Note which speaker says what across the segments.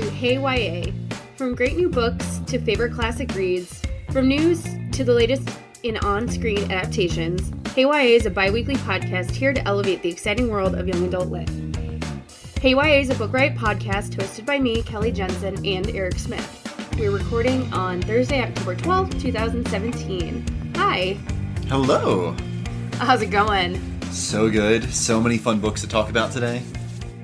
Speaker 1: to Hey YA. From great new books to favorite classic reads, from news to the latest in on screen adaptations, Hey YA is a bi weekly podcast here to elevate the exciting world of young adult lit. Hey YA is a book riot podcast hosted by me, Kelly Jensen, and Eric Smith. We're recording on Thursday, October 12th, 2017. Hi,
Speaker 2: Hello.
Speaker 1: how's it going?
Speaker 2: So good. So many fun books to talk about today.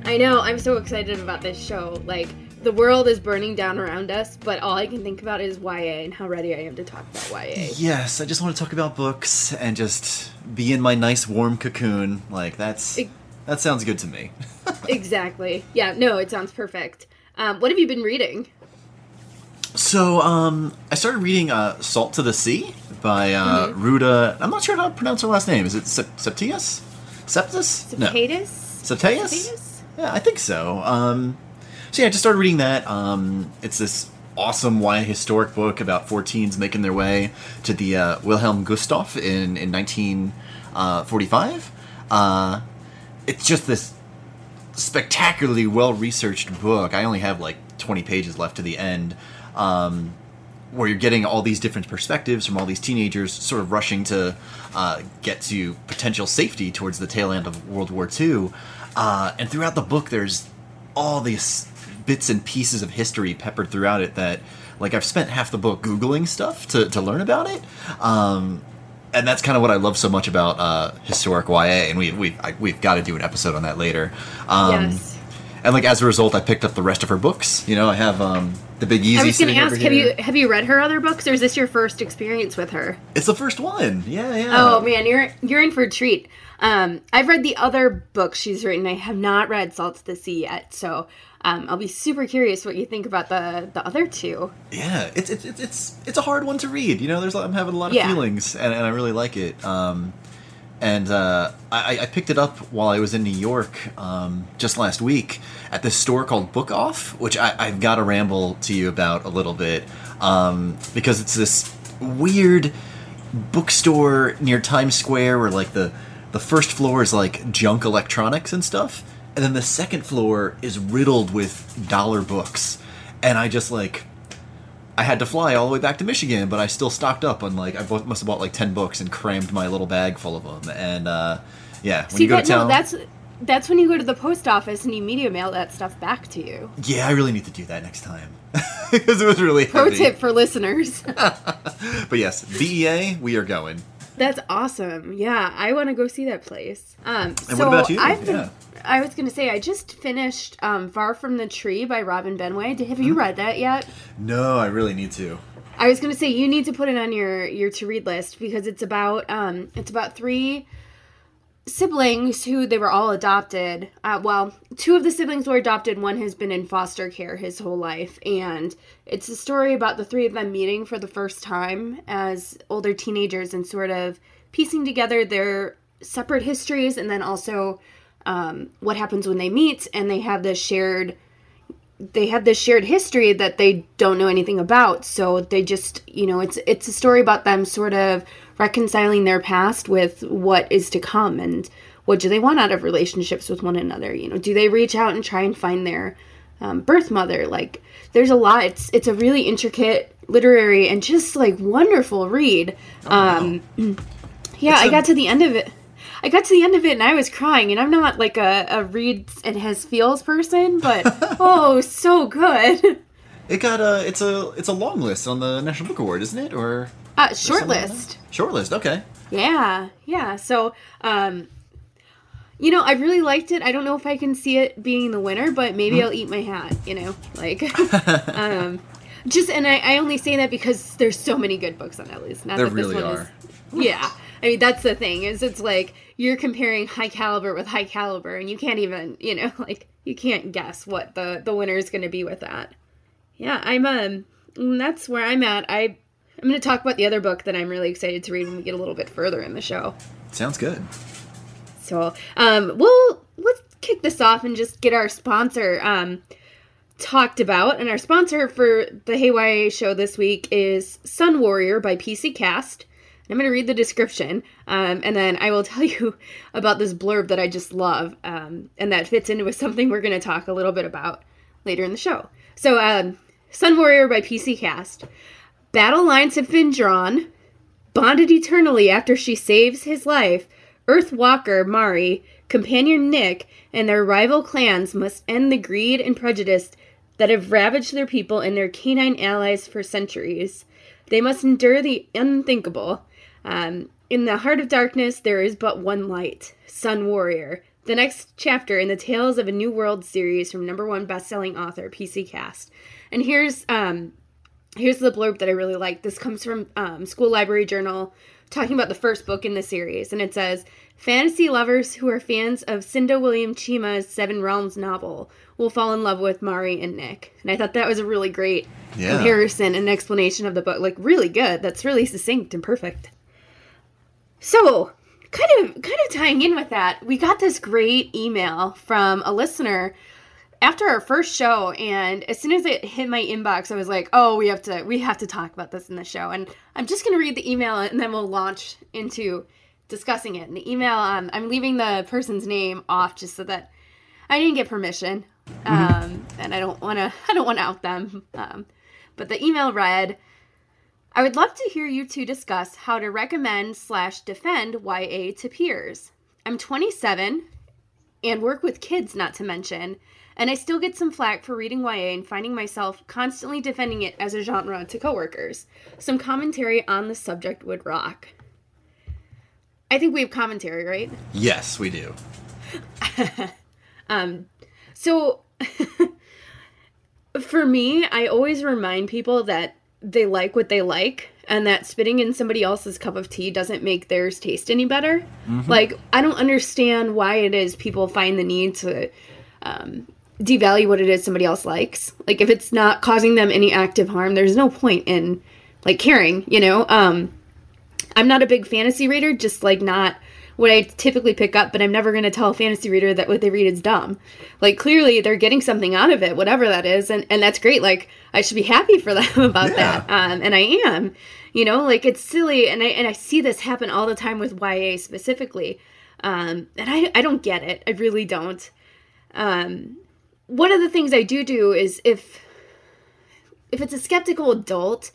Speaker 1: I know, I'm so excited about this show. Like, the world is burning down around us, but all I can think about is YA and how ready I am to talk about YA.
Speaker 2: Yes, I just want to talk about books and just be in my nice warm cocoon. Like that's
Speaker 1: Ex-
Speaker 2: that sounds good to me.
Speaker 1: exactly. Yeah, no, it sounds perfect. Um, what have you been reading?
Speaker 2: So, um, I started reading uh, "Salt to the Sea" by uh,
Speaker 1: Mm-hmm.
Speaker 2: Ruta. I'm not sure how to pronounce her last name. Is it Sep- Septius? Septus? No.
Speaker 1: Cicadas?
Speaker 2: Septius? Yeah, I think so. Um, so yeah, I just started reading that. Um, it's this awesome YA historic book about four teens making their way to the uh, Wilhelm Gustloff in in 1945. Uh, it's just this spectacularly well researched book. I only have like 20 pages left to the end. Um, where you're getting all these different perspectives from all these teenagers sort of rushing to uh, get to potential safety towards the tail end of World War II. Uh, and throughout the book, there's all these bits and pieces of history peppered throughout it that, like, I've spent half the book Googling stuff to, to learn about it. Um, and that's kind of what I love so much about uh, historic YA, and we, we, I, we've got to do an episode on that later. Um,
Speaker 1: yes.
Speaker 2: And, like, as a result, I picked up the rest of her books. You know, I have um, The Big Easy
Speaker 1: I was going to ask, have you have you read her other books, or is this your first experience with her?
Speaker 2: It's the first one. Yeah, yeah.
Speaker 1: Oh man, you're you're in for a treat. Um, I've read the other books she's written. I have not read Salt to the Sea yet, so um, I'll be super curious what you think about the the other two.
Speaker 2: Yeah, it's it's it's it's a hard one to read. You know, there's I'm having a lot of
Speaker 1: Yeah.
Speaker 2: feelings, and, and I really like it. Um, and uh, I, I picked it up while I was in New York um, just last week at this store called Book Off, which I, I've got to ramble to you about a little bit um, because it's this weird bookstore near Times Square where like the the first floor is like junk electronics and stuff, and then the second floor is riddled with dollar books, and I just like I had to fly all the way back to Michigan, but I still stocked up on like I bought, must have bought like ten books and crammed my little bag full of them. And uh, yeah, when
Speaker 1: See
Speaker 2: you go
Speaker 1: that?
Speaker 2: to town,
Speaker 1: No, that's that's when you go to the post office and you media mail that stuff back to you.
Speaker 2: yeah, I really need to do that next time because it was really
Speaker 1: Pro
Speaker 2: heavy.
Speaker 1: tip for listeners.
Speaker 2: But yes, VEA, we are going.
Speaker 1: That's awesome. Yeah, I want to go see that place. Um,
Speaker 2: And
Speaker 1: so
Speaker 2: what about you?
Speaker 1: I've been,
Speaker 2: Yeah.
Speaker 1: I was going to say I just finished um, Far from the Tree by Robin Benway. Have
Speaker 2: Mm-hmm.
Speaker 1: you read that yet?
Speaker 2: No, I really need to.
Speaker 1: I was going to say you need to put it on your your to read list because it's about um it's about three siblings who they were all adopted. Uh, well, two of the siblings were adopted. One has been in foster care his whole life, and it's a story about the three of them meeting for the first time as older teenagers and sort of piecing together their separate histories, and then also um, what happens when they meet and they have this shared they have this shared history that they don't know anything about so they just you know it's it's a story about them sort of reconciling their past with what is to come and what do they want out of relationships with one another? You know do they reach out and try and find their um, birth mother? Like there's a lot. It's it's a really intricate literary and just like wonderful read. Um yeah
Speaker 2: It's
Speaker 1: i
Speaker 2: a-
Speaker 1: got to the end of it. I got to the end of it and I was crying, and I'm not like a, a reads and has feels person, but oh, so good.
Speaker 2: It got a it's a it's a long list on the National Book Award, isn't it? Or
Speaker 1: Uh,
Speaker 2: shortlist.
Speaker 1: short
Speaker 2: like
Speaker 1: list.
Speaker 2: that? Short list. Okay.
Speaker 1: Yeah, yeah. So, um, you know, I really liked it. I don't know if I can see it being the winner, but maybe
Speaker 2: Hmm.
Speaker 1: I'll eat my hat. You know, like, um, just and I, I only say that because there's so many good books on that list. Not
Speaker 2: There
Speaker 1: that this
Speaker 2: really
Speaker 1: one
Speaker 2: are.
Speaker 1: Is, yeah. I mean, that's the thing is it's like you're comparing high caliber with high caliber, and you can't even, you know, like you can't guess what the the winner is going to be with that. Yeah, I'm um, that's where I'm at. I I'm going to talk about the other book that I'm really excited to read when we get a little bit further in the show.
Speaker 2: Sounds good.
Speaker 1: So, um, we'll let's kick this off and just get our sponsor um talked about. And our sponsor for the Hey YA show this week is Sun Warrior by PC Cast. I'm going to read the description, um, and then I will tell you about this blurb that I just love, um, and that fits into with something we're going to talk a little bit about later in the show. So, um, Sun Warrior by PC Cast. Battle lines have been drawn. Bonded eternally after she saves his life, Earth Walker Mari, companion Nick, and their rival clans must end the greed and prejudice that have ravaged their people and their canine allies for centuries. They must endure the unthinkable. Um, in the heart of darkness, there is but one light Sun Warrior. The next chapter in the Tales of a New World series from number one best-selling author PC Cast. And here's um, here's the blurb that I really like. This comes from um, School Library Journal, talking about the first book in the series, and it says fantasy lovers who are fans of Cinda Williams Chima's Seven Realms novel will fall in love with Mari and Nick. And I thought that was a really great
Speaker 2: Yeah.
Speaker 1: comparison and explanation of the book. Like really good. That's really succinct and perfect. So, kind of kind of tying in with that, we got this great email from a listener after our first show and as soon as it hit my inbox I was like, "Oh, we have to we have to talk about this in the show." And I'm just going to read the email and then we'll launch into discussing it. And the email um, I'm leaving the person's name off just so that I didn't get permission. Um, and I don't want to I don't want to out them. Um, but the email read, I would love to hear you two discuss how to recommend slash defend YA to peers. I'm 27 and work with kids, not to mention, and I still get some flack for reading YA and finding myself constantly defending it as a genre to coworkers. Some commentary on the subject would rock. I think we have commentary, right?
Speaker 2: Yes, we do.
Speaker 1: um, So, for me, I always remind people that they like what they like and that spitting in somebody else's cup of tea doesn't make theirs taste any better. Like, I don't understand why it is people find the need to um, devalue what it is somebody else likes. Like, if it's not causing them any active harm, there's no point in, like, caring, you know? Um, I'm not a big fantasy reader, just like not what I typically pick up, but I'm never going to tell a fantasy reader that what they read is dumb. Like clearly they're getting something out of it, whatever that is, and and that's great. Like I should be happy for them about
Speaker 2: Yeah.
Speaker 1: that. Um and I am. You know, like it's silly and I and I see this happen all the time with YA specifically. Um and I I don't get it. I really don't. Um one of the things I do do is if if it's a skeptical adult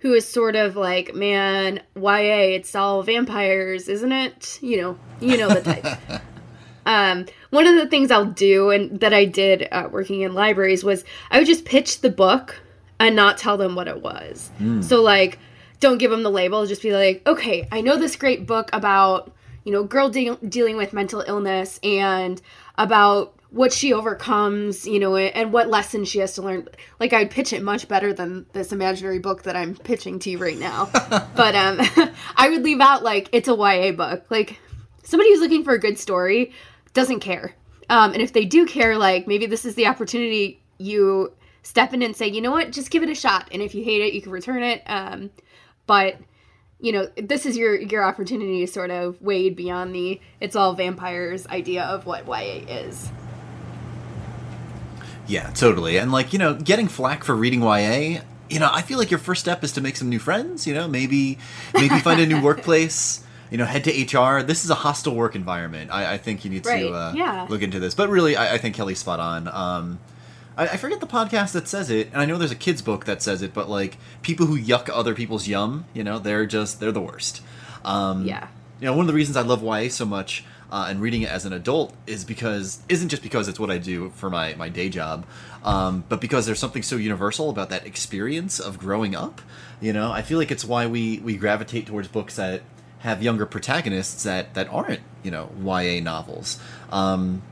Speaker 1: who is sort of like, man, YA, it's all vampires, isn't it? You know, you know the type. um, one of the things I'll do, and that I did uh, working in libraries, was I would just pitch the book and not tell them what it was. So like, don't give them the label. Just be like, okay, I know this great book about you know girl de- dealing with mental illness and about what she overcomes, you know, and what lessons she has to learn. Like I'd pitch it much better than this imaginary book that I'm pitching to you right now. but um I would leave out like it's a YA book. Like somebody who's looking for a good story doesn't care. Um and if they do care, like maybe this is the opportunity you step in and say, "You know what? Just give it a shot. And if you hate it, you can return it." Um but you know, this is your your opportunity to sort of wade beyond the it's all vampires idea of what YA is.
Speaker 2: Yeah, totally. And like, you know, getting flack for reading YA, you know, I feel like your first step is to make some new friends, you know, maybe maybe find a new workplace, you know, head to HR. This is a hostile work environment. I, I think you need
Speaker 1: Right,
Speaker 2: to uh,
Speaker 1: yeah.
Speaker 2: look into this. But really, I, I think Kelly's spot on. Um, I, I forget the podcast that says it, and I know there's a kid's book that says it, but like people who yuck other people's yum, you know, they're just they're the worst. Um,
Speaker 1: Yeah.
Speaker 2: you know, one of the reasons I love YA so much uh, and reading it as an adult is because isn't just because it's what I do for my my day job, um, but because there's something so universal about that experience of growing up. You know, I feel like it's why we we gravitate towards books that have younger protagonists that that aren't you know YA novels. Um,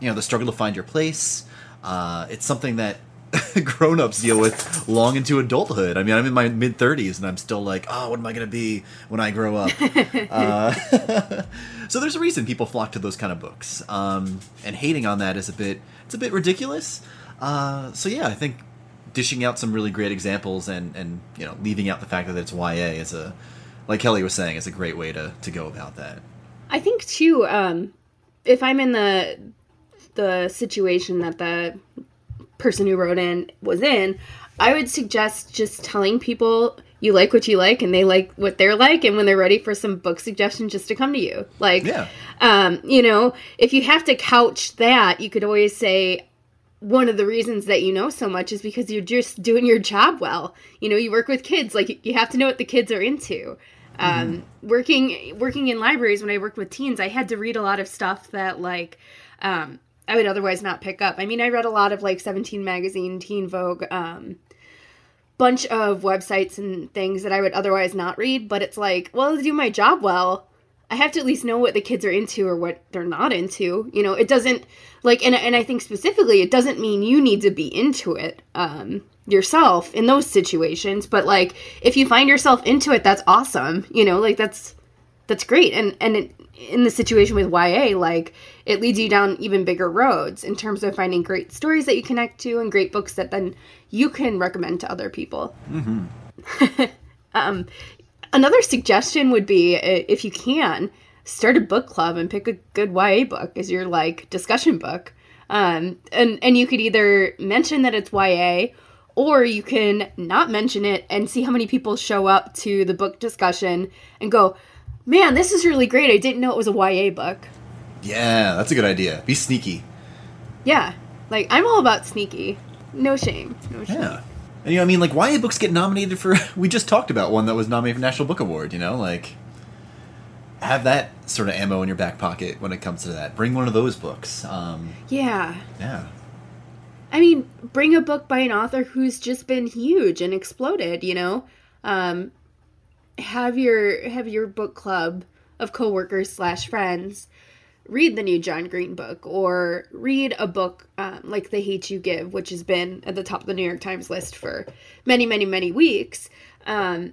Speaker 2: you know, the struggle to find your place. Uh, it's something that grown-ups deal with long into adulthood. I mean, I'm in my mid 30s and I'm still like, oh, what am I going to be when I grow up? uh, so there's a reason people flock to those kind of books, um, and hating on that is a bit it's a bit ridiculous. Uh, so yeah, I think dishing out some really great examples and and you know leaving out the fact that it's YA is a like Kelly was saying is a great way to to go about that.
Speaker 1: I think too. Um, if I'm in the the situation that the person who wrote in was in, I would suggest just telling people you like what you like and they like what they're like and when they're ready for some book suggestions just to come to you. Like
Speaker 2: Yeah.
Speaker 1: um, you know if you have to couch that you could always say one of the reasons that you know so much is because you're just doing your job well. You know you work with kids like you have to know what the kids are into. Um, working working in libraries when i worked with teens i had to read a lot of stuff that like um, i would otherwise not pick up i mean i read a lot of like 17 magazine teen vogue um, bunch of websites and things that I would otherwise not read, but it's like, well, to do my job well, I have to at least know what the kids are into or what they're not into. You know, it doesn't like and and I think specifically it doesn't mean you need to be into it um yourself in those situations, but like if you find yourself into it, that's awesome. You know, like that's that's great. And and it, in the situation with YA, like it leads you down even bigger roads in terms of finding great stories that you connect to and great books that then you can recommend to other people. um, another suggestion would be uh, if you can start a book club and pick a good YA book as your like discussion book. Um, and and you could either mention that it's YA or you can not mention it and see how many people show up to the book discussion and go, "Man, this is really great. I didn't know it was a YA book."
Speaker 2: Yeah, that's a good idea. Be sneaky.
Speaker 1: Yeah. Like I'm all about sneaky. No shame. No shame.
Speaker 2: Yeah. And you know, I mean, like YA books get nominated for. We just talked about one that was nominated for National Book Award. You know, like have that sort of ammo in your back pocket when it comes to that. Bring one of those books. Um,
Speaker 1: Yeah.
Speaker 2: yeah.
Speaker 1: I mean, bring a book by an author who's just been huge and exploded, you know? Um, have your have your book club of coworkers slash friends read the new John Green book or read a book um, like The Hate You Give, which has been at the top of the New York Times list for many, many, many weeks, um,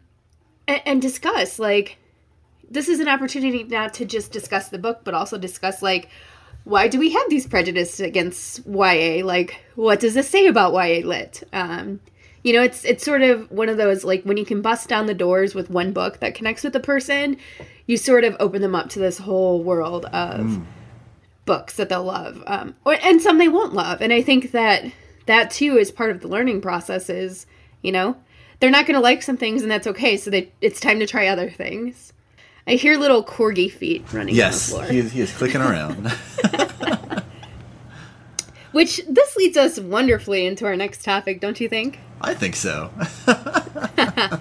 Speaker 1: and, and discuss like this is an opportunity not to just discuss the book, but also discuss like why do we have these prejudices against YA? Like, what does this say about YA lit? Um, you know, it's it's sort of one of those like when you can bust down the doors with one book that connects with the person, you sort of open them up to this whole world of books that they'll love, um, or and some they won't love. And I think that that too is part of the learning process. Is you know they're not going to like some things, and that's okay. So they it's time to try other things. I hear little corgi feet running
Speaker 2: Yes,
Speaker 1: on the floor.
Speaker 2: he is, he is clicking around.
Speaker 1: Which this leads us wonderfully into our next topic, don't you think?
Speaker 2: I think so.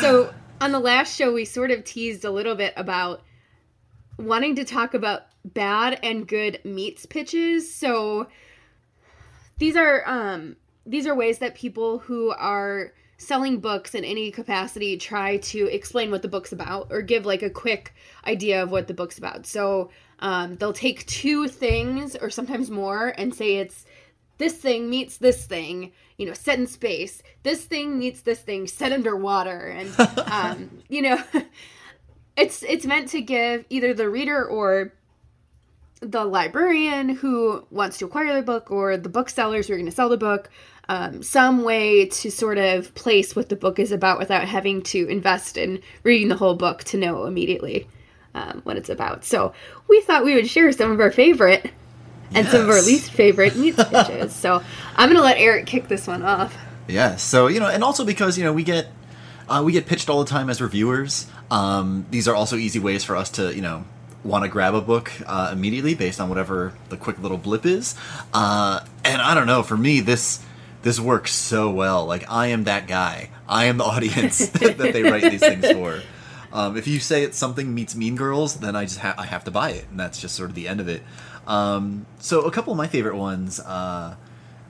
Speaker 1: So, on the last show, we sort of teased a little bit about wanting to talk about bad and good meets pitches. So, these are um, these are ways that people who are selling books in any capacity try to explain what the book's about or give like a quick idea of what the book's about. So, um, they'll take two things or sometimes more and say it's this thing meets this thing, you know, set in space. This thing meets this thing set underwater, and um, you know, it's it's meant to give either the reader or the librarian who wants to acquire the book or the booksellers who are going to sell the book um, some way to sort of place what the book is about without having to invest in reading the whole book to know immediately um, what it's about. So we thought we would share some of our favorite and some of our least favorite meets pitches. so I'm going to let Eric kick this one off.
Speaker 2: Yeah. So you know, and also because you know we get uh, we get pitched all the time as reviewers. Um, these are also easy ways for us to you know want to grab a book uh, immediately based on whatever the quick little blip is. Uh, and I don't know. For me, this this works so well. Like I am that guy. I am the audience that they write these things for. Um, if you say it's something meets Mean Girls, then I just ha- I have to buy it, and that's just sort of the end of it. Um, so a couple of my favorite ones. Uh,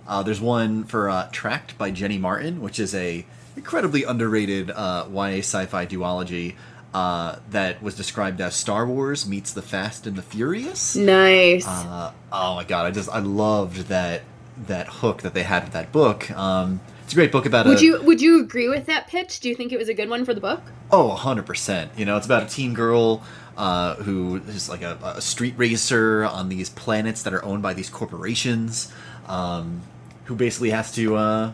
Speaker 2: uh, there's one for uh, Tracked by Jenny Martin, which is a incredibly underrated uh, YA sci-fi duology uh, that was described as Star Wars meets The Fast and the Furious.
Speaker 1: Nice.
Speaker 2: Uh, oh my god, I just I loved that that hook that they had with that book. Um, it's a great book about
Speaker 1: Would
Speaker 2: a
Speaker 1: you would you agree with that pitch? Do you think it was a good one for the book?
Speaker 2: oh 100%. You know, it's about a teen girl uh, who is like a, a street racer on these planets that are owned by these corporations, um, who basically has to uh,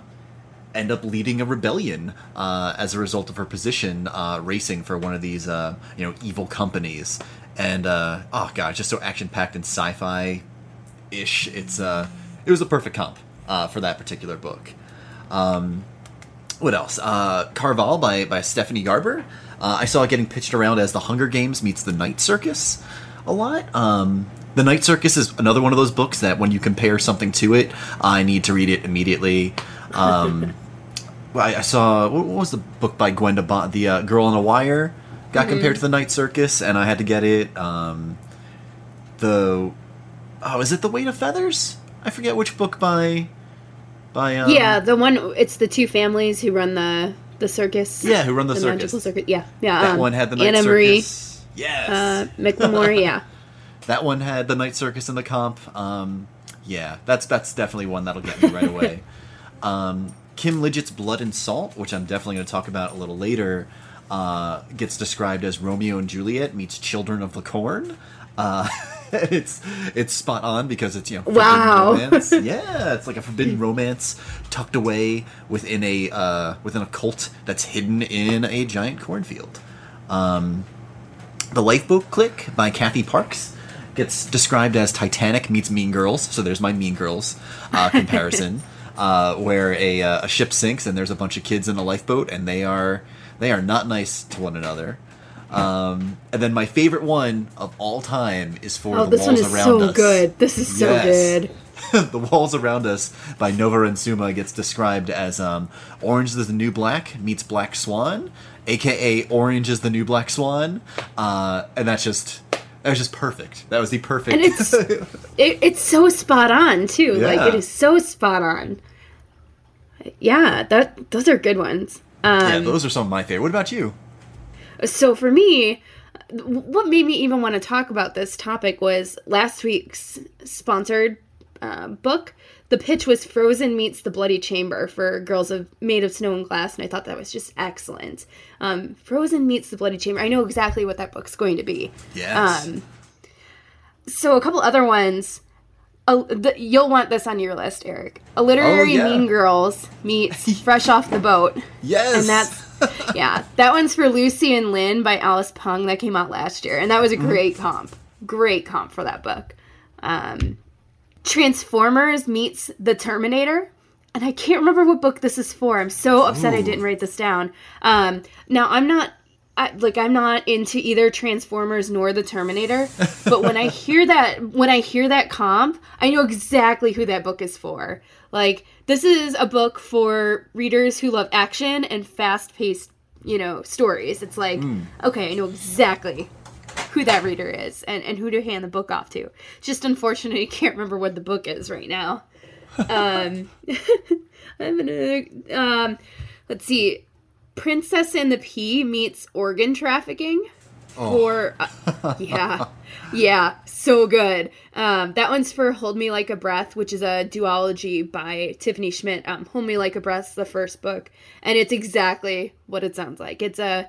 Speaker 2: end up leading a rebellion uh, as a result of her position uh, racing for one of these uh, you know evil companies. And uh, oh god, just so action packed and sci-fi ish. It's uh, it was a perfect comp for that particular book. Um, what else? Uh, Caraval by by Stephanie Garber. Uh, I saw it getting pitched around as the Hunger Games meets the Night Circus a lot. Um, the Night Circus is another one of those books that when you compare something to it, I need to read it immediately. Um, I, I saw what, what was the book by Gwenda Bond, the uh, Girl on a Wire, got compared to the Night Circus, and I had to get it. Um, the oh, is it the Weight of Feathers? I forget which book by by um,
Speaker 1: yeah, the one it's the two families who run the the circus.
Speaker 2: Yeah, who run the circus.
Speaker 1: magical circus. Yeah, yeah.
Speaker 2: That
Speaker 1: um,
Speaker 2: one had the Night
Speaker 1: Anna Marie
Speaker 2: Circus. Yes.
Speaker 1: uh, McLemore. Yeah,
Speaker 2: that one had the Night Circus in the comp. Um, yeah, that's that's definitely one that'll get me right away. um, Kim Liggett's Blood and Salt, which I'm definitely going to talk about a little later, uh, gets described as Romeo and Juliet meets Children of the Corn. Uh, it's it's spot on because it's you know forbidden
Speaker 1: Wow.
Speaker 2: romance. yeah, it's like a forbidden romance tucked away within a uh, within a cult that's hidden in a giant cornfield. Um, the Lifeboat Clique by Kathy Parks gets described as Titanic meets Mean Girls. So there's my Mean Girls uh, comparison, uh, where a, uh, a ship sinks and there's a bunch of kids in a lifeboat and they are they are not nice to one another. Um, and then my favorite one of all time is for
Speaker 1: oh,
Speaker 2: the
Speaker 1: this
Speaker 2: walls
Speaker 1: one is
Speaker 2: around
Speaker 1: so
Speaker 2: us.
Speaker 1: good. This is so
Speaker 2: Yes.
Speaker 1: good.
Speaker 2: the walls around us by Nova Ren Suma gets described as um, Orange is the New Black meets Black Swan, aka Orange is the New Black Swan, uh, and that's just that was just perfect. That was the perfect.
Speaker 1: And it's it, it's so spot on too. Like it is so spot on. Yeah, that those are good ones. Um,
Speaker 2: yeah, those are some of my favorite. What about you?
Speaker 1: So for me what made me even want to talk about this topic was last week's sponsored uh, book the pitch was frozen meets the bloody chamber for girls of made of snow and glass and i thought that was just excellent um, frozen meets the bloody chamber i know exactly what that book's going to be
Speaker 2: Yes.
Speaker 1: Um, so a couple other ones uh, the, you'll want this on your list eric a literary
Speaker 2: Oh, yeah.
Speaker 1: mean girls meets fresh off the boat
Speaker 2: yes.
Speaker 1: and that's yeah, that one's for Lucy and Linh by Alice Pung that came out last year, and that was a great comp. Great comp for that book. Um, Transformers meets the Terminator, and I can't remember what book this is for. I'm so upset I didn't write this down. Um, now I'm not. I, like I'm not into either Transformers nor the Terminator, but when I hear that when I hear that comp, I know exactly who that book is for. Like this is a book for readers who love action and fast-paced, you know, stories. It's like, okay, I know exactly who that reader is and, and who to hand the book off to. Just unfortunately, I can't remember what the book is right now. Um, I'm gonna um, let's see. Princess and the Pea meets organ trafficking for uh, yeah. Yeah so good. Um that one's for hold me like a breath which is a duology by tiffany schmidt. Um hold me like a breath's the first book and it's exactly what it sounds like. It's a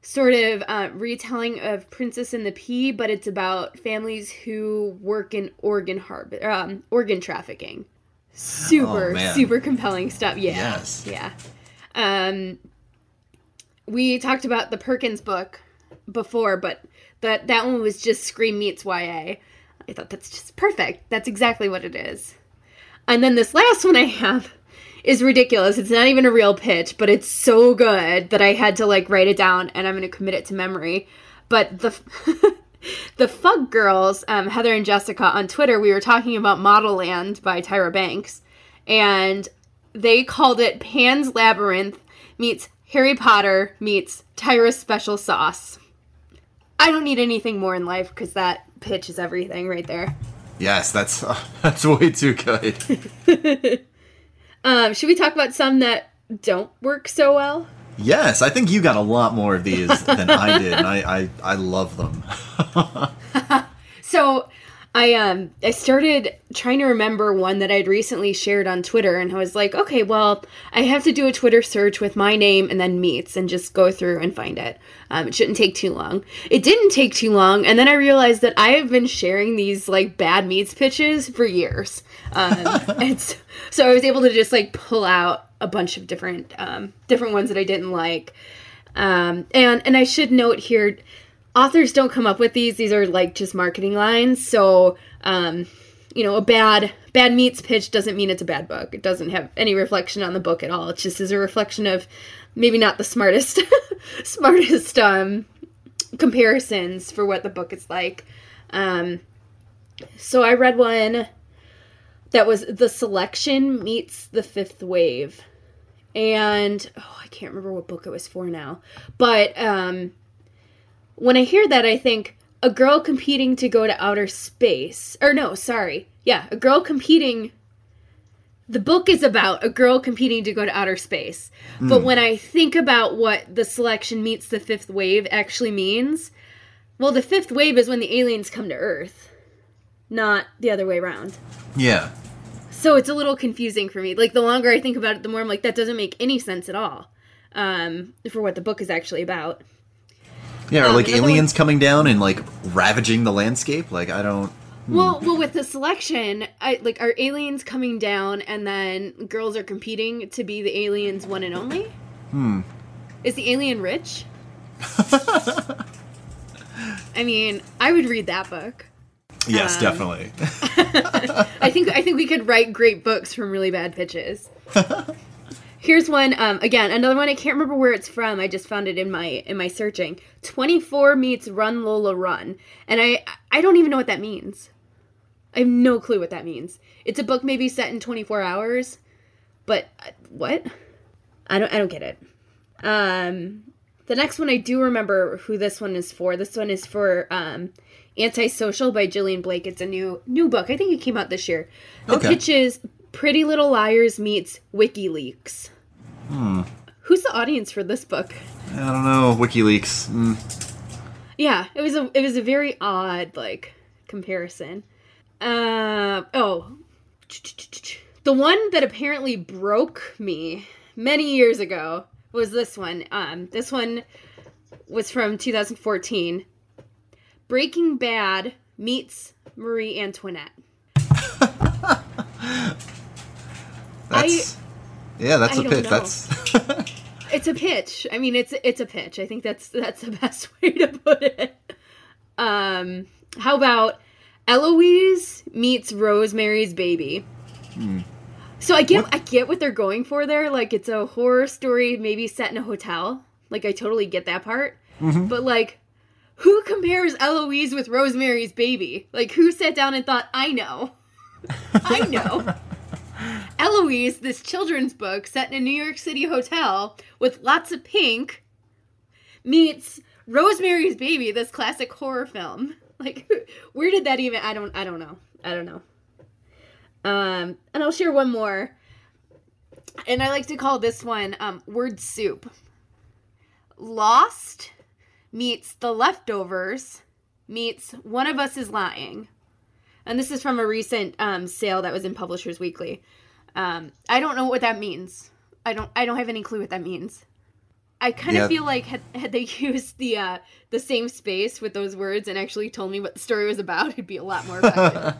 Speaker 1: sort of uh, retelling of princess and the pea but it's about families who work in organ harb um organ trafficking. Super
Speaker 2: Oh,
Speaker 1: super compelling stuff. Yeah.
Speaker 2: Yes.
Speaker 1: yeah. Um we talked about the Perkins book before, but that that one was just Scream meets YA. I thought that's just perfect. That's exactly what it is. And then this last one I have is ridiculous. It's not even a real pitch, but it's so good that I had to like write it down and I'm going to commit it to memory. But the the Fug Girls, um, Heather and Jessica on Twitter, we were talking about Modelland by Tyra Banks, and they called it Pan's Labyrinth meets Harry Potter meets Tyra's Special Sauce. I don't need anything more in life because that pitch is everything right there.
Speaker 2: Yes, that's that's way too good.
Speaker 1: Um, should we talk about some that don't work so well?
Speaker 2: yes, I think you got a lot more of these than I did, and I I, I love them.
Speaker 1: So I um I started trying to remember one that I'd recently shared on Twitter and I was like, okay, well, I have to do a Twitter search with my name and then meets and just go through and find it. Um, it shouldn't take too long. It didn't take too long, and then I realized that I have been sharing these like bad meets pitches for years. Um, and so, so I was able to just like pull out a bunch of different um, different ones that I didn't like. Um, and and I should note here authors don't come up with these. These are like just marketing lines. So, um, you know, a bad bad meets pitch doesn't mean it's a bad book. It doesn't have any reflection on the book at all. It just is a reflection of maybe not the smartest smartest um, comparisons for what the book is like. Um, so I read one that was the selection meets the fifth wave and oh i can't remember what book it was for now but um when I hear that, I think a girl competing to go to outer space. Or no, sorry. Yeah, a girl competing. The book is about a girl competing to go to outer space. Mm. But when I think about what the selection meets the fifth wave actually means, well, the fifth wave is when the aliens come to Earth, not the other way around.
Speaker 2: Yeah.
Speaker 1: So it's a little confusing for me. Like, the longer I think about it, the more I'm like, that doesn't make any sense at all um, for what the book is actually about.
Speaker 2: Yeah, or um, like aliens one... coming down and like ravaging the landscape. Like I don't.
Speaker 1: Hmm. Well, well, with the selection, I like are aliens coming down, and then girls are competing to be the aliens one and only.
Speaker 2: Hmm.
Speaker 1: Is the alien rich? I mean, I would read that book.
Speaker 2: Yes, um, definitely.
Speaker 1: I think I think we could write great books from really bad pitches. Here's one. Um, again, another one. I can't remember where it's from. I just found it in my in my searching. Twenty four meets Run Lola Run, and I I don't even know what that means. I have no clue what that means. It's a book maybe set in twenty four hours, but uh, what? I don't I don't get it. Um, the next one I do remember who this one is for. This one is for um, Antisocial by Jillian Blake. It's a new new book. I think it came out this year. The okay. pitch is Pretty Little Liars meets WikiLeaks.
Speaker 2: Hmm.
Speaker 1: Who's the audience for this book?
Speaker 2: I don't know. WikiLeaks. Mm.
Speaker 1: Yeah, it was a it was a very odd like comparison. Uh oh, the one that apparently broke me many years ago was this one. Um, this one was from 2014. Breaking Bad meets Marie Antoinette.
Speaker 2: That's I, yeah, that's I a pitch. Know. That's
Speaker 1: it's a pitch. I mean, it's it's a pitch. I think that's that's the best way to put it. Um, how about Eloise meets Rosemary's Baby?
Speaker 2: Hmm.
Speaker 1: So I get what? I get what they're going for there. Like it's a horror story, maybe set in a hotel. Like I totally get that part.
Speaker 2: Mm-hmm.
Speaker 1: But like, who compares Eloise with Rosemary's Baby? Like who sat down and thought, I know, I know. Eloise, this children's book set in a New York City hotel with lots of pink, meets Rosemary's Baby, this classic horror film. Like, where did that even? I don't. I don't know. I don't know. Um, and I'll share one more. And I like to call this one um, word soup. Lost meets the leftovers meets one of us is lying and this is from a recent um, sale that was in Publishers Weekly. Um, I don't know what that means. I don't. I don't have any clue what that means. I kind of feel like had, had they used the uh, the same space with those words and actually told me what the story was about, it'd be a lot more effective.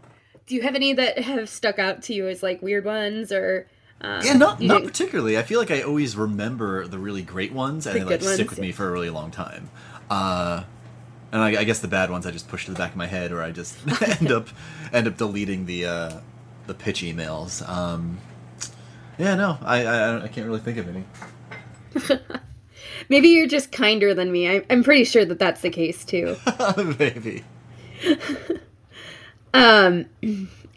Speaker 1: Do you have any that have stuck out to you as like weird ones or?
Speaker 2: Um, yeah, not not particularly. I feel like I always remember the really great ones and the they like ones, stick with yeah. me for a really long time. Uh, and I, I, guess the bad ones I just push to the back of my head, or I just end up end up deleting the uh, the pitch emails. Um, yeah, no, I, I I can't really think of any.
Speaker 1: Maybe you're just kinder than me. I, I'm pretty sure that that's the case too.
Speaker 2: Maybe.
Speaker 1: um,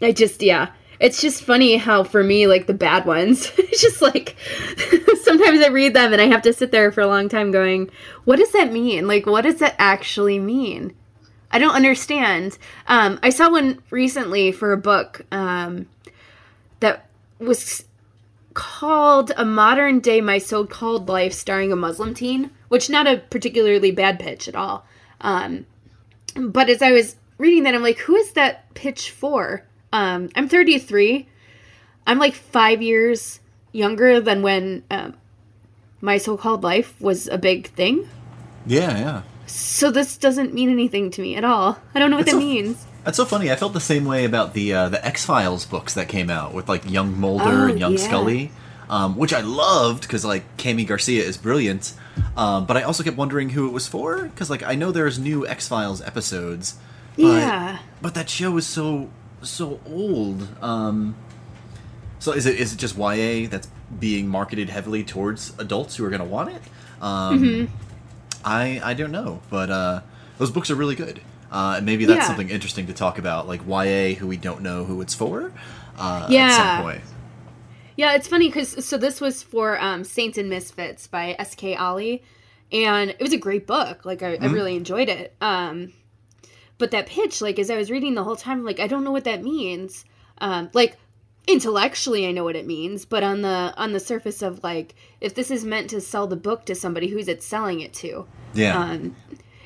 Speaker 1: I just yeah it's just funny how for me like the bad ones it's just like sometimes i read them and i have to sit there for a long time going what does that mean? Like what does that actually mean? I don't understand. Um, i saw one recently for a book um, that was called a modern day my so-called life starring a muslim teen which not a particularly bad pitch at all. Um, but as i was reading that, I'm like, who is that pitch for? Um, I'm 33. I'm like five years younger than when um, my so-called life was a big thing.
Speaker 2: Yeah, yeah.
Speaker 1: So this doesn't mean anything to me at all. I don't know what that
Speaker 2: so-
Speaker 1: means.
Speaker 2: That's so funny. I felt the same way about the uh, the X Files books that came out with like young Mulder
Speaker 1: Oh,
Speaker 2: and young
Speaker 1: yeah.
Speaker 2: Scully, um, which I loved because like Kami Garcia is brilliant. Um, but I also kept wondering who it was for because like I know there's new X Files episodes. But,
Speaker 1: Yeah.
Speaker 2: But that show is so so old. Um, so is it is it just YA that's being marketed heavily towards adults who are going to want it? Um,
Speaker 1: Mm-hmm.
Speaker 2: I I don't know, but uh, those books are really good. Uh, and maybe that's
Speaker 1: Yeah.
Speaker 2: something interesting to talk about, like YA, who we don't know who it's for. Uh, At
Speaker 1: Yeah.
Speaker 2: some point.
Speaker 1: Yeah, it's funny because so this was for um, Saints and Misfits by S.K. Ali, and it was a great book. Like I, I really enjoyed it. Um, but that pitch, like as I was reading the whole time, like I don't know what that means. Um, like intellectually, I know what it means, but on the on the surface of like if this is meant to sell the book to somebody, who's it selling it to?
Speaker 2: Yeah.
Speaker 1: Um,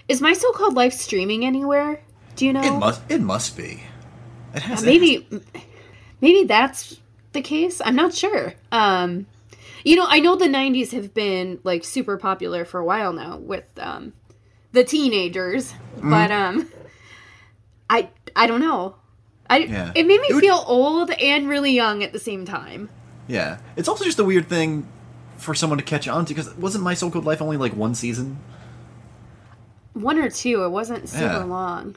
Speaker 1: is my so-called life streaming anywhere? Do you know?
Speaker 2: it must. It must be. It has.
Speaker 1: Uh, maybe maybe that's the case i'm not sure um you know i know the 90s have been like super popular for a while now with um the teenagers
Speaker 2: Mm-hmm.
Speaker 1: but um i i don't know i
Speaker 2: Yeah.
Speaker 1: it made me
Speaker 2: It would-
Speaker 1: feel old and really young at the same time
Speaker 2: Yeah. It's also just a weird thing for someone to catch on to because wasn't My So Called Life only like one season?
Speaker 1: one or two it wasn't super
Speaker 2: Yeah.
Speaker 1: long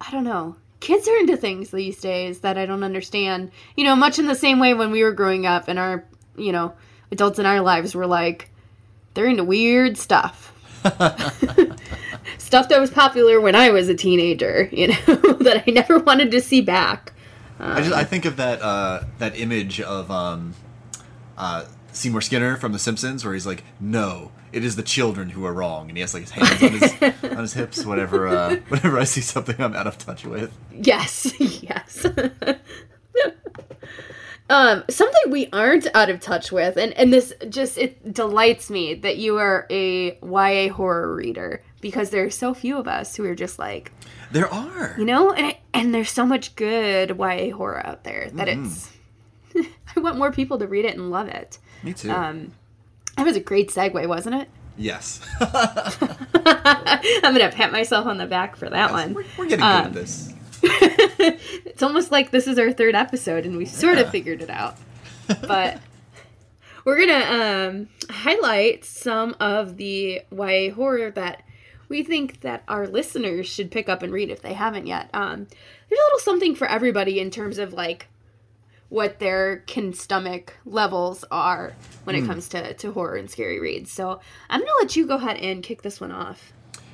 Speaker 1: i don't know kids are into things these days that i don't understand you know much in the same way when we were growing up and our you know adults in our lives were like they're into weird stuff stuff that was popular when i was a teenager you know that i never wanted to see back
Speaker 2: I just I think of that uh, that image of um, uh, Seymour Skinner from The Simpsons where he's like, "No, it is the children who are wrong," and he has like his hands on his on his hips. Whenever uh, whenever I see something I'm out of touch with.
Speaker 1: Yes, yes. um, something we aren't out of touch with, and and this just it delights me that you are a YA horror reader because there are so few of us who are just like
Speaker 2: There are.
Speaker 1: you know, and and there's so much good YA horror out there that it's. I want more people to read it and love it.
Speaker 2: Me too.
Speaker 1: Um, that was a great segue, wasn't it?
Speaker 2: yes.
Speaker 1: I'm gonna pat myself on the back for that one.
Speaker 2: we're, we're getting good
Speaker 1: Um,
Speaker 2: at this.
Speaker 1: It's almost like this is our third episode and we sort
Speaker 2: Yeah.
Speaker 1: of figured it out. But we're going to um, highlight some of the YA horror that we think that our listeners should pick up and read if they haven't yet. Um, there's a little something for everybody in terms of like what their can stomach levels are when
Speaker 2: Hmm.
Speaker 1: it comes to, to horror and scary reads. So I'm going to let you go ahead and kick this one off.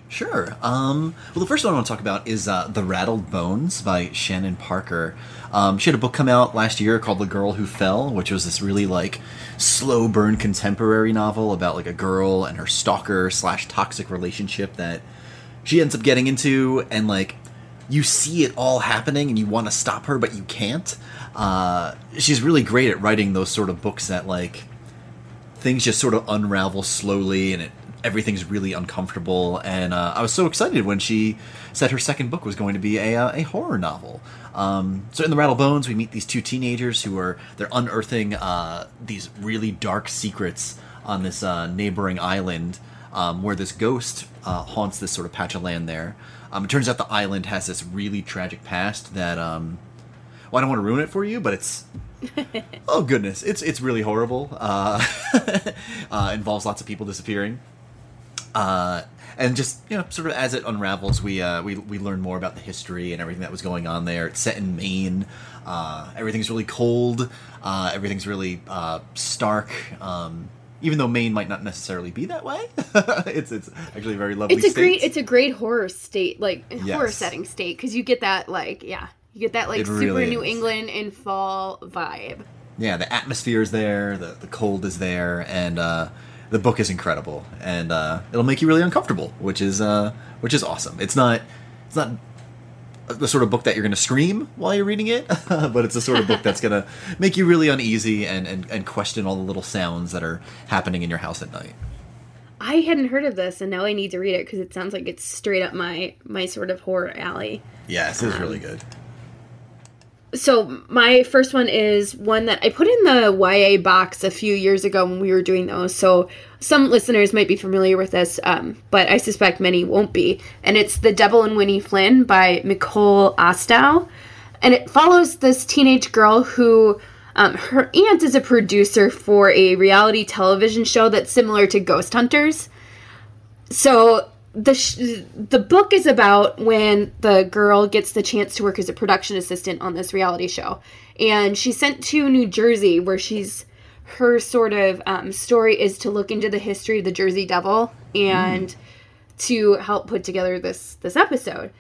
Speaker 2: Sure. Um, well, the first one I want to talk about is uh, The Rattled Bones by Shannon Parker. Um, she had a book come out last year called The Girl Who Fell, which was this really like slow burn contemporary novel about like a girl and her stalker slash toxic relationship that she ends up getting into, and like you see it all happening and you want to stop her but you can't. Uh, she's really great at writing those sort of books that like things just sort of unravel slowly and it everything's really uncomfortable and uh, i was so excited when she said her second book was going to be a, uh, a horror novel um, so in the rattled bones we meet these two teenagers who are they're unearthing uh, these really dark secrets on this uh, neighboring island um, where this ghost uh, haunts this sort of patch of land there um, it turns out the island has this really tragic past that um, well, I don't want to ruin it for you, but it's oh goodness, it's it's really horrible. Uh, uh, involves lots of people disappearing, uh, and just you know, sort of as it unravels, we uh, we we learn more about the history and everything that was going on there. It's set in Maine. Uh, everything's really cold. Uh, everything's really uh, stark. Um, even though Maine might not necessarily be that way, it's it's actually a very lovely.
Speaker 1: it's a great it's a great horror state like horror setting state because you get that like yeah you get that like
Speaker 2: It
Speaker 1: super
Speaker 2: really
Speaker 1: new
Speaker 2: is.
Speaker 1: england and fall vibe
Speaker 2: yeah, the atmosphere is there, the, the cold is there, and uh, the book is incredible, and uh, it'll make you really uncomfortable, which is uh, which is awesome. It's not it's not the sort of book that you're going to scream while you're reading it, but it's the sort of book that's going to make you really uneasy and, and, and question all the little sounds that are happening in your house at night.
Speaker 1: I hadn't heard of this, and now I need to read it because it sounds like it's straight up my my sort of horror alley.
Speaker 2: Yes, it's really good.
Speaker 1: So my first one is one that I put in the YA box a few years ago when we were doing those. So some listeners might be familiar with this, um, but I suspect many won't be. And it's The Devil and Winnie Flynn by Micol Ostow. And it follows this teenage girl who um, her aunt is a producer for a reality television show that's similar to Ghost Hunters. So the sh- the book is about when the girl gets the chance to work as a production assistant on this reality show, and she's sent to New Jersey where she's her sort of um, story is to look into the history of the Jersey Devil and mm. to help put together this this episode.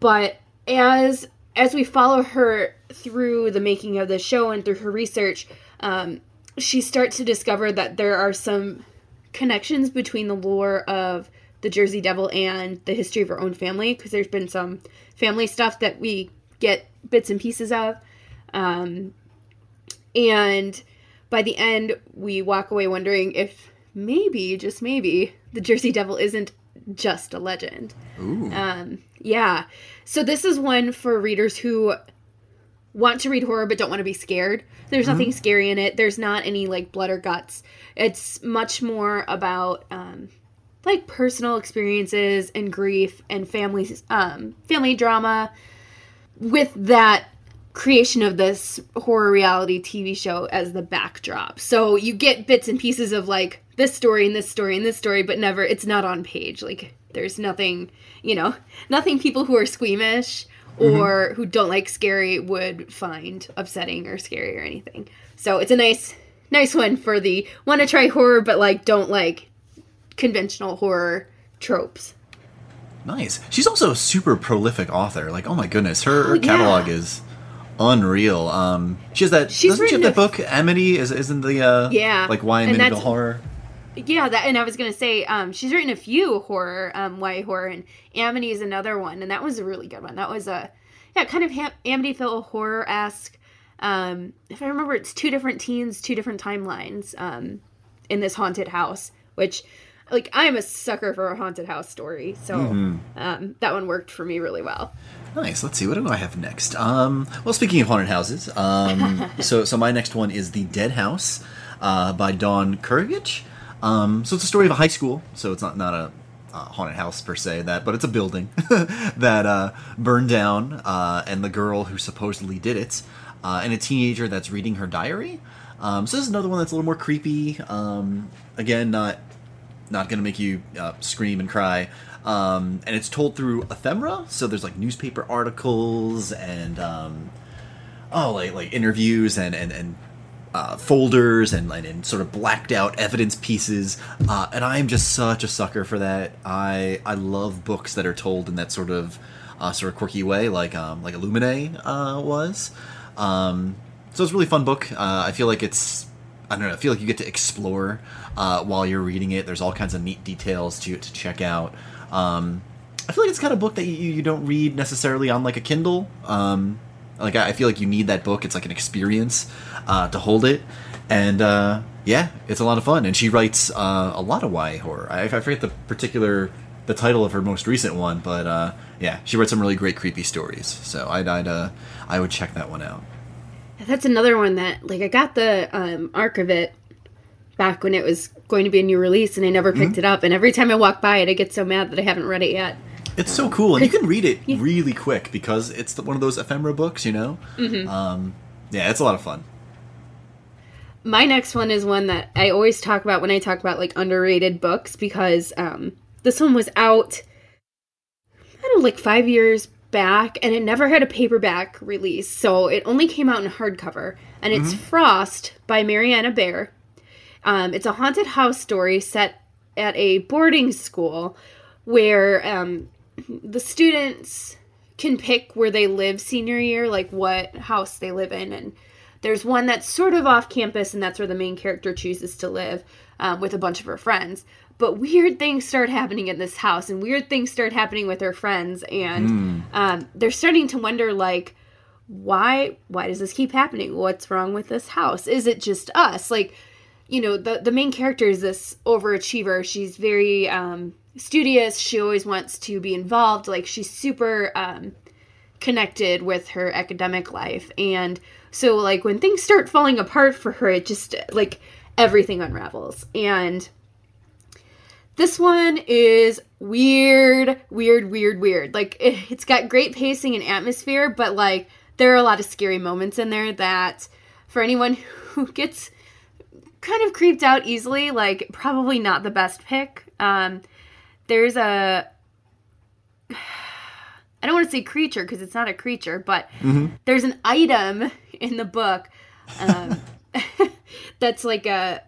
Speaker 1: But as as we follow her through the making of the show and through her research, um, she starts to discover that there are some connections between the lore of the Jersey Devil and the history of her own family because there's been some family stuff that we get bits and pieces of. Um, and by the end, we walk away wondering if maybe, just maybe, the Jersey Devil isn't just a legend.
Speaker 2: Ooh.
Speaker 1: Um, yeah. So this is one for readers who want to read horror but don't want to be scared. There's nothing mm-hmm. scary in it. There's not any like blood or guts. It's much more about um, like personal experiences and grief and family um, family drama with that creation of this horror reality TV show as the backdrop. So you get bits and pieces of like this story and this story and this story, but never it's not on page. Like there's nothing, you know, nothing people who are squeamish or mm-hmm. who don't like scary would find upsetting or scary or anything. So it's a nice nice one for the want to try horror but like don't like conventional horror tropes.
Speaker 2: Nice. She's also a super prolific author. Like, oh my goodness, her, her oh, catalog yeah. is unreal. Um, she has that. She's doesn't she have that book? Amity is isn't the uh,
Speaker 1: yeah
Speaker 2: like YA medieval horror.
Speaker 1: Yeah, that and I was gonna say, um, she's written a few horror, um, YA horror, and Amity is another one, and that was a really good one. That was a yeah, kind of ha- Amityville horror esque. Um, if I remember, it's two different teens, two different timelines um, in this haunted house, which like I am a sucker for a haunted house story, so mm-hmm. um, that one worked for me really well.
Speaker 2: Nice. Let's see. What do I have next? Um, well, speaking of haunted houses, um, so so my next one is the Dead House uh, by Dawn Kurtagich. Um, so it's a story of a high school. So it's not not a uh, haunted house per se that but it's a building that uh, burned down uh, and the girl who supposedly did it uh, and a teenager that's reading her diary um, so this is another one that's a little more creepy um, again not not going to make you uh, scream and cry. Um, and it's told through ephemera, so there's like newspaper articles and um, oh, like like interviews and and and uh, folders and, and, and sort of blacked out evidence pieces. Uh, and I am just such a sucker for that. I I love books that are told in that sort of uh, sort of quirky way, like um, like Illuminae uh, was. Um, so it's a really fun book. Uh, I feel like it's I don't know. I feel like you get to explore uh, while you're reading it. There's all kinds of neat details to to check out. Um, I feel like it's kind of book that you, you don't read necessarily on like a Kindle. Um, like I feel like you need that book. It's like an experience uh, to hold it, and uh, yeah, it's a lot of fun. And she writes uh, a lot of YA horror. I, I, forget the particular the title of her most recent one, but uh, yeah, she writes some really great creepy stories. So I'd, I'd uh, I would check that one out.
Speaker 1: That's another one that like I got the um, arc of it back when it was going to be a new release and I never picked mm-hmm. it up. And every time I walk by it, I get so mad that I haven't read it yet.
Speaker 2: It's so cool, and you can read it yeah. really quick because it's one of those ephemera books, you know. Mm-hmm. Um, yeah, it's a lot of fun.
Speaker 1: My next one is one that I always talk about when I talk about like underrated books because um, this one was out. I don't know, like five years back, and it never had a paperback release, so it only came out in hardcover. And it's mm-hmm. Frost by Marianna Baer. Um, it's a haunted house story set at a boarding school where um, the students can pick where they live senior year, like what house they live in. And there's one that's sort of off campus, and that's where the main character chooses to live um, with a bunch of her friends. But weird things start happening in this house, and weird things start happening with her friends, and mm. um, they're starting to wonder, like, why why does this keep happening? What's wrong with this house? Is it just us? Like, you know the the main character is this overachiever. She's very um, studious. She always wants to be involved. Like she's super um, connected with her academic life, and so like when things start falling apart for her, it just like everything unravels. And this one is weird, weird, weird, weird. Like it, it's got great pacing and atmosphere, but like there are a lot of scary moments in there that for anyone who gets kind of creeped out easily, like probably not the best pick. Um, there's a I don't want to say creature because it's not a creature, but there's an item in the book um, that's like a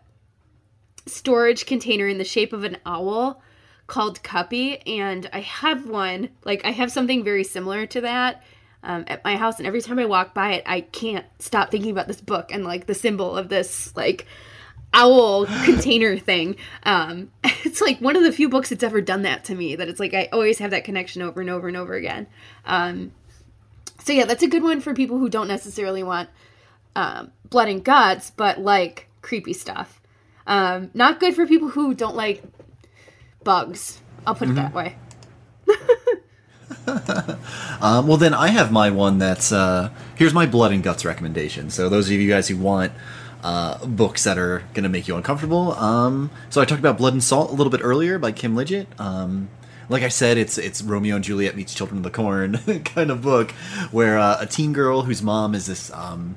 Speaker 1: storage container in the shape of an owl called Cuppy, and I have one like I have something very similar to that um, at my house, and every time I walk by it, I can't stop thinking about this book and like the symbol of this like owl container thing. Um, it's like one of the few books that's ever done that to me. That it's like I always have that connection over and over and over again. Um, so yeah, that's a good one for people who don't necessarily want um, blood and guts, but like creepy stuff. Um, not good for people who don't like bugs. I'll put it that way.
Speaker 2: Um, well, then I have my one that's uh, here's my blood and guts recommendation. So those of you guys who want uh, books that are going to make you uncomfortable. Um, so I talked about Blood and Salt a little bit earlier by Kim Liggett. Um, like I said, it's it's Romeo and Juliet meets Children of the Corn kind of book, where uh, a teen girl whose mom is this um,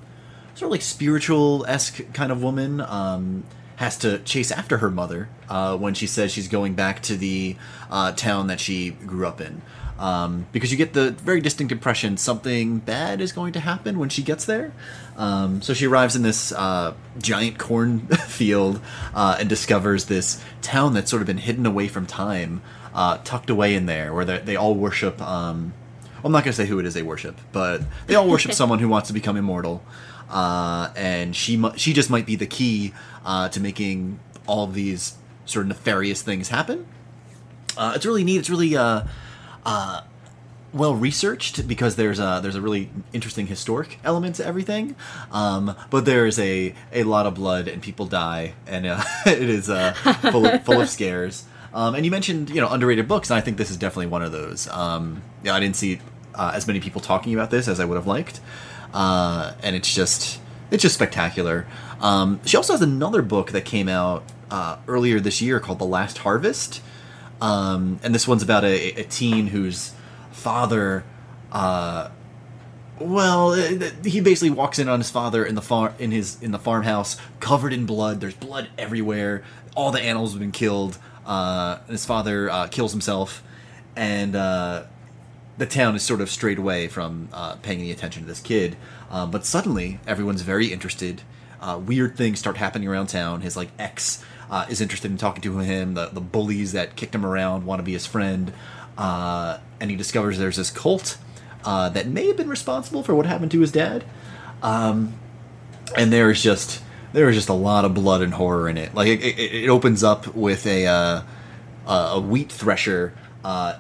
Speaker 2: sort of like spiritual esque kind of woman um, has to chase after her mother uh, when she says she's going back to the uh, town that she grew up in. Um, because you get the very distinct impression something bad is going to happen when she gets there. Um, so she arrives in this uh, giant cornfield uh, and discovers this town that's sort of been hidden away from time, uh, tucked away in there, where they, they all worship. Um, I'm not going to say who it is they worship, but they all worship someone who wants to become immortal. Uh, and she mu- she just might be the key uh, to making all of these sort of nefarious things happen. Uh, it's really neat. It's really uh, uh, well researched because there's a there's a really interesting historic element to everything. Um, but there is a a lot of blood and people die, and uh, it is uh, full of, full of scares. Um, and you mentioned you know underrated books, and I think this is definitely one of those. Um, yeah, I didn't see uh, as many people talking about this as I would have liked, uh, and it's just it's just spectacular. Um, she also has another book that came out uh, earlier this year called The Last Harvest, um, and this one's about a, a teen whose father. Uh, well, uh, he basically walks in on his father in the farm in his in the farmhouse, covered in blood. There's blood everywhere. All the animals have been killed. Uh, his father uh, kills himself, and uh, the town is sort of strayed away from uh, paying any attention to this kid. Um, but suddenly, everyone's very interested. Uh, weird things start happening around town. His like ex uh, is interested in talking to him. The the bullies that kicked him around want to be his friend, uh, and he discovers there's this cult uh, that may have been responsible for what happened to his dad. Um, and there's just there is just a lot of blood and horror in it. Like it, it, it opens up with a uh, a wheat thresher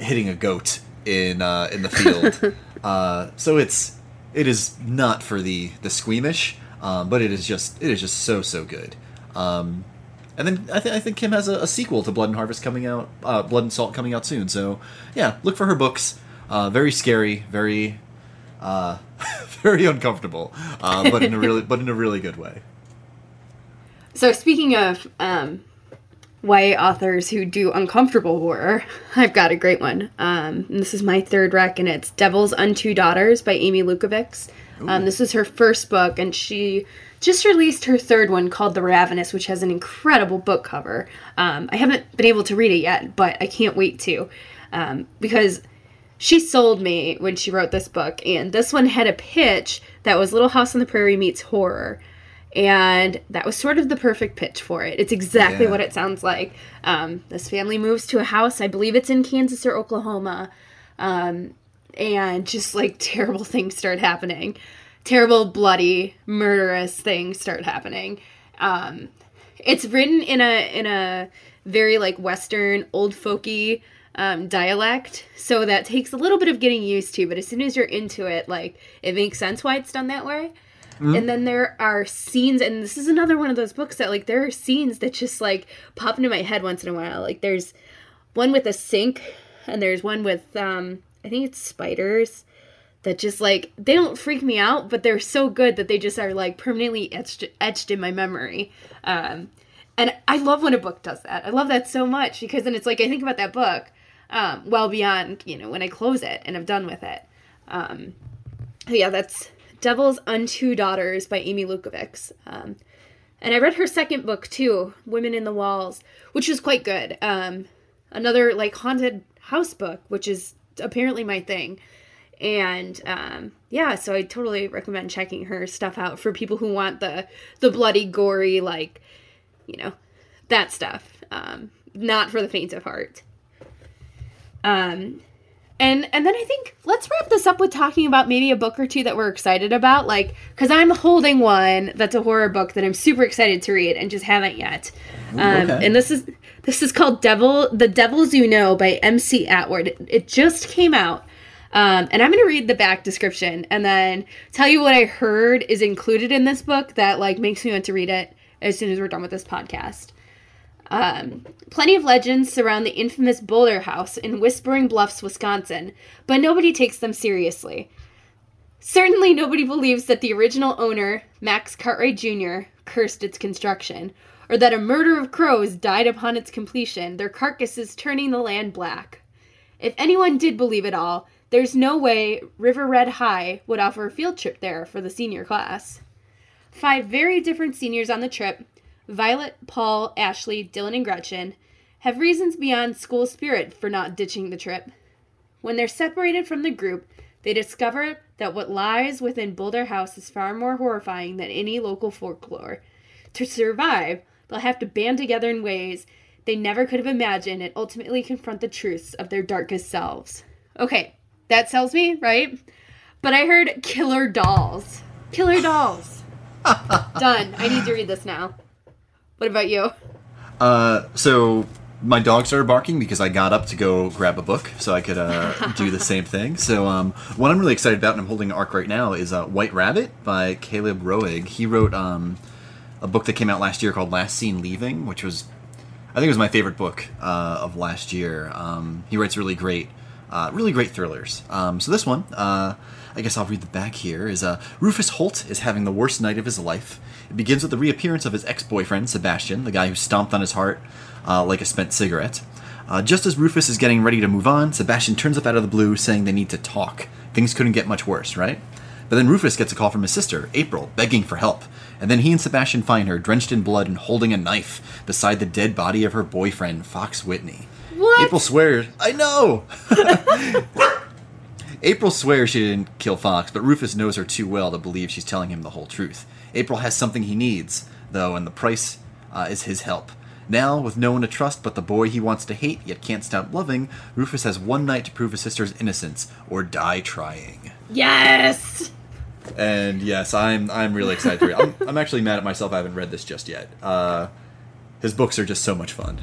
Speaker 2: hitting a goat in uh, in the field. uh, so it's it is not for the the squeamish, um, but it is just it is just so so good. Um, and then I, th- I think Kim has a, a sequel to Blood and Harvest coming out, uh, Blood and Salt coming out soon. So yeah, look for her books. Uh, very scary, very uh, very uncomfortable, uh, but in a really but in a really good way.
Speaker 1: So speaking of um, YA authors who do uncomfortable horror, I've got a great one. Um, this is my third rec, and it's Devil's Unto Daughters by Amy Lukavics. Um, this is her first book, and she just released her third one called The Ravenous, which has an incredible book cover. Um, I haven't been able to read it yet, but I can't wait to um, because she sold me when she wrote this book, and this one had a pitch that was Little House on the Prairie meets horror. And that was sort of the perfect pitch for it. It's exactly
Speaker 2: Yeah.
Speaker 1: what it sounds like. Um, this family moves to a house, I believe it's in Kansas or Oklahoma, um, and just like terrible things start happening. Terrible, bloody, murderous things start happening. Um, it's written in a in a very like Western, old folky um, dialect, so that takes a little bit of getting used to. But as soon as you're into it, like it makes sense why it's done that way. And then there are scenes, and this is another one of those books that like there are scenes that just like pop into my head once in a while. Like there's one with a sink, and there's one with um I think it's spiders that just like they don't freak me out, but they're so good that they just are like permanently etched etched in my memory. Um, and I love when a book does that. I love that so much because then it's like I think about that book um, well beyond you know when I close it and I'm done with it. Um, yeah, that's Devil's Unto Daughters by Amy Lukavics. Um, and I read her second book too, Women in the Walls, which was quite good. Um, another like haunted house book, which is apparently my thing. And um, yeah, so I totally recommend checking her stuff out for people who want the the bloody, gory, like you know, that stuff. Um, not for the faint of heart. Um, and and then I think let's wrap this up with talking about maybe a book or two that we're excited about, like because I'm holding one that's a horror book that I'm super excited to read and just haven't yet. Um,
Speaker 2: okay.
Speaker 1: And this is this is called Devil the Devils You Know by M.C. Atwood. It, it just came out. Um, and I'm going to read the back description and then tell you what I heard is included in this book that like makes me want to read it as soon as we're done with this podcast. Um, plenty of legends surround the infamous Boulder House in Whispering Bluffs, Wisconsin, but nobody takes them seriously. Certainly, nobody believes that the original owner, Max Cartwright Jr., cursed its construction, or that a murder of crows died upon its completion, their carcasses turning the land black. If anyone did believe it all, there's no way River Red High would offer a field trip there for the senior class. Five very different seniors on the trip Violet, Paul, Ashley, Dylan, and Gretchen have reasons beyond school spirit for not ditching the trip. When they're separated from the group, they discover that what lies within Boulder House is far more horrifying than any local folklore. To survive, they'll have to band together in ways they never could have imagined and ultimately confront the truths of their darkest selves. Okay, that sells me, right? But I heard killer dolls. Killer dolls. Done. I need to read this now. What about you?
Speaker 2: Uh, so my dog started barking because I got up to go grab a book so I could uh, do the same thing. So um, what I'm really excited about, and I'm holding an arc right now, is uh, White Rabbit by Caleb Roehrig. He wrote um, a book that came out last year called Last Seen Leaving, which was I think it was my favorite book uh, of last year. Um, he writes really great, uh, really great thrillers. Um, so this one, uh, I guess I'll read the back here. Is uh, Rufus Holt is having the worst night of his life. It begins with the reappearance of his ex-boyfriend Sebastian, the guy who stomped on his heart uh, like a spent cigarette. Uh, just as Rufus is getting ready to move on, Sebastian turns up out of the blue, saying they need to talk. Things couldn't get much worse, right? But then Rufus gets a call from his sister, April, begging for help. And then he and Sebastian find her, drenched in blood and holding a knife, beside the dead body of her boyfriend, Fox Whitney.
Speaker 1: What?
Speaker 2: April swears. I know! April swears she didn't kill Fox, but Rufus knows her too well to believe she's telling him the whole truth. April has something he needs, though, and the price uh, is his help. Now, with no one to trust but the boy he wants to hate yet can't stop loving, Rufus has one night to prove his sister's innocence or die trying.
Speaker 1: Yes!
Speaker 2: And yes, I'm I'm really excited to read. I'm, I'm actually mad at myself. I haven't read this just yet. Uh, his books are just so much fun.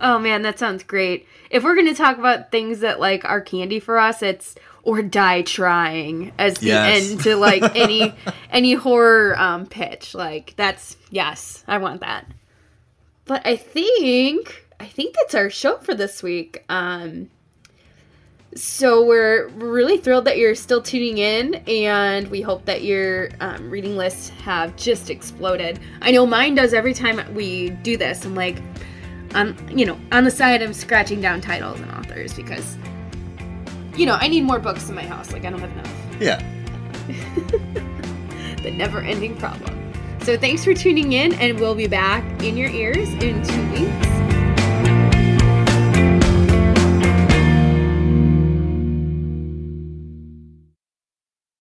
Speaker 1: Oh man, that sounds great. If we're going to talk about things that like are candy for us, it's or die trying as the
Speaker 2: Yes.
Speaker 1: end to like any any horror um pitch. Like that's yes, I want that. But I think I think that's our show for this week. Um so we're really thrilled that you're still tuning in and we hope that your um, reading lists have just exploded i know mine does every time we do this i'm like i'm you know on the side i'm scratching down titles and authors because you know i need more books in my house. Like i don't have enough.
Speaker 2: Yeah.
Speaker 1: the never ending problem. So thanks for tuning in and we'll be back in your ears in two weeks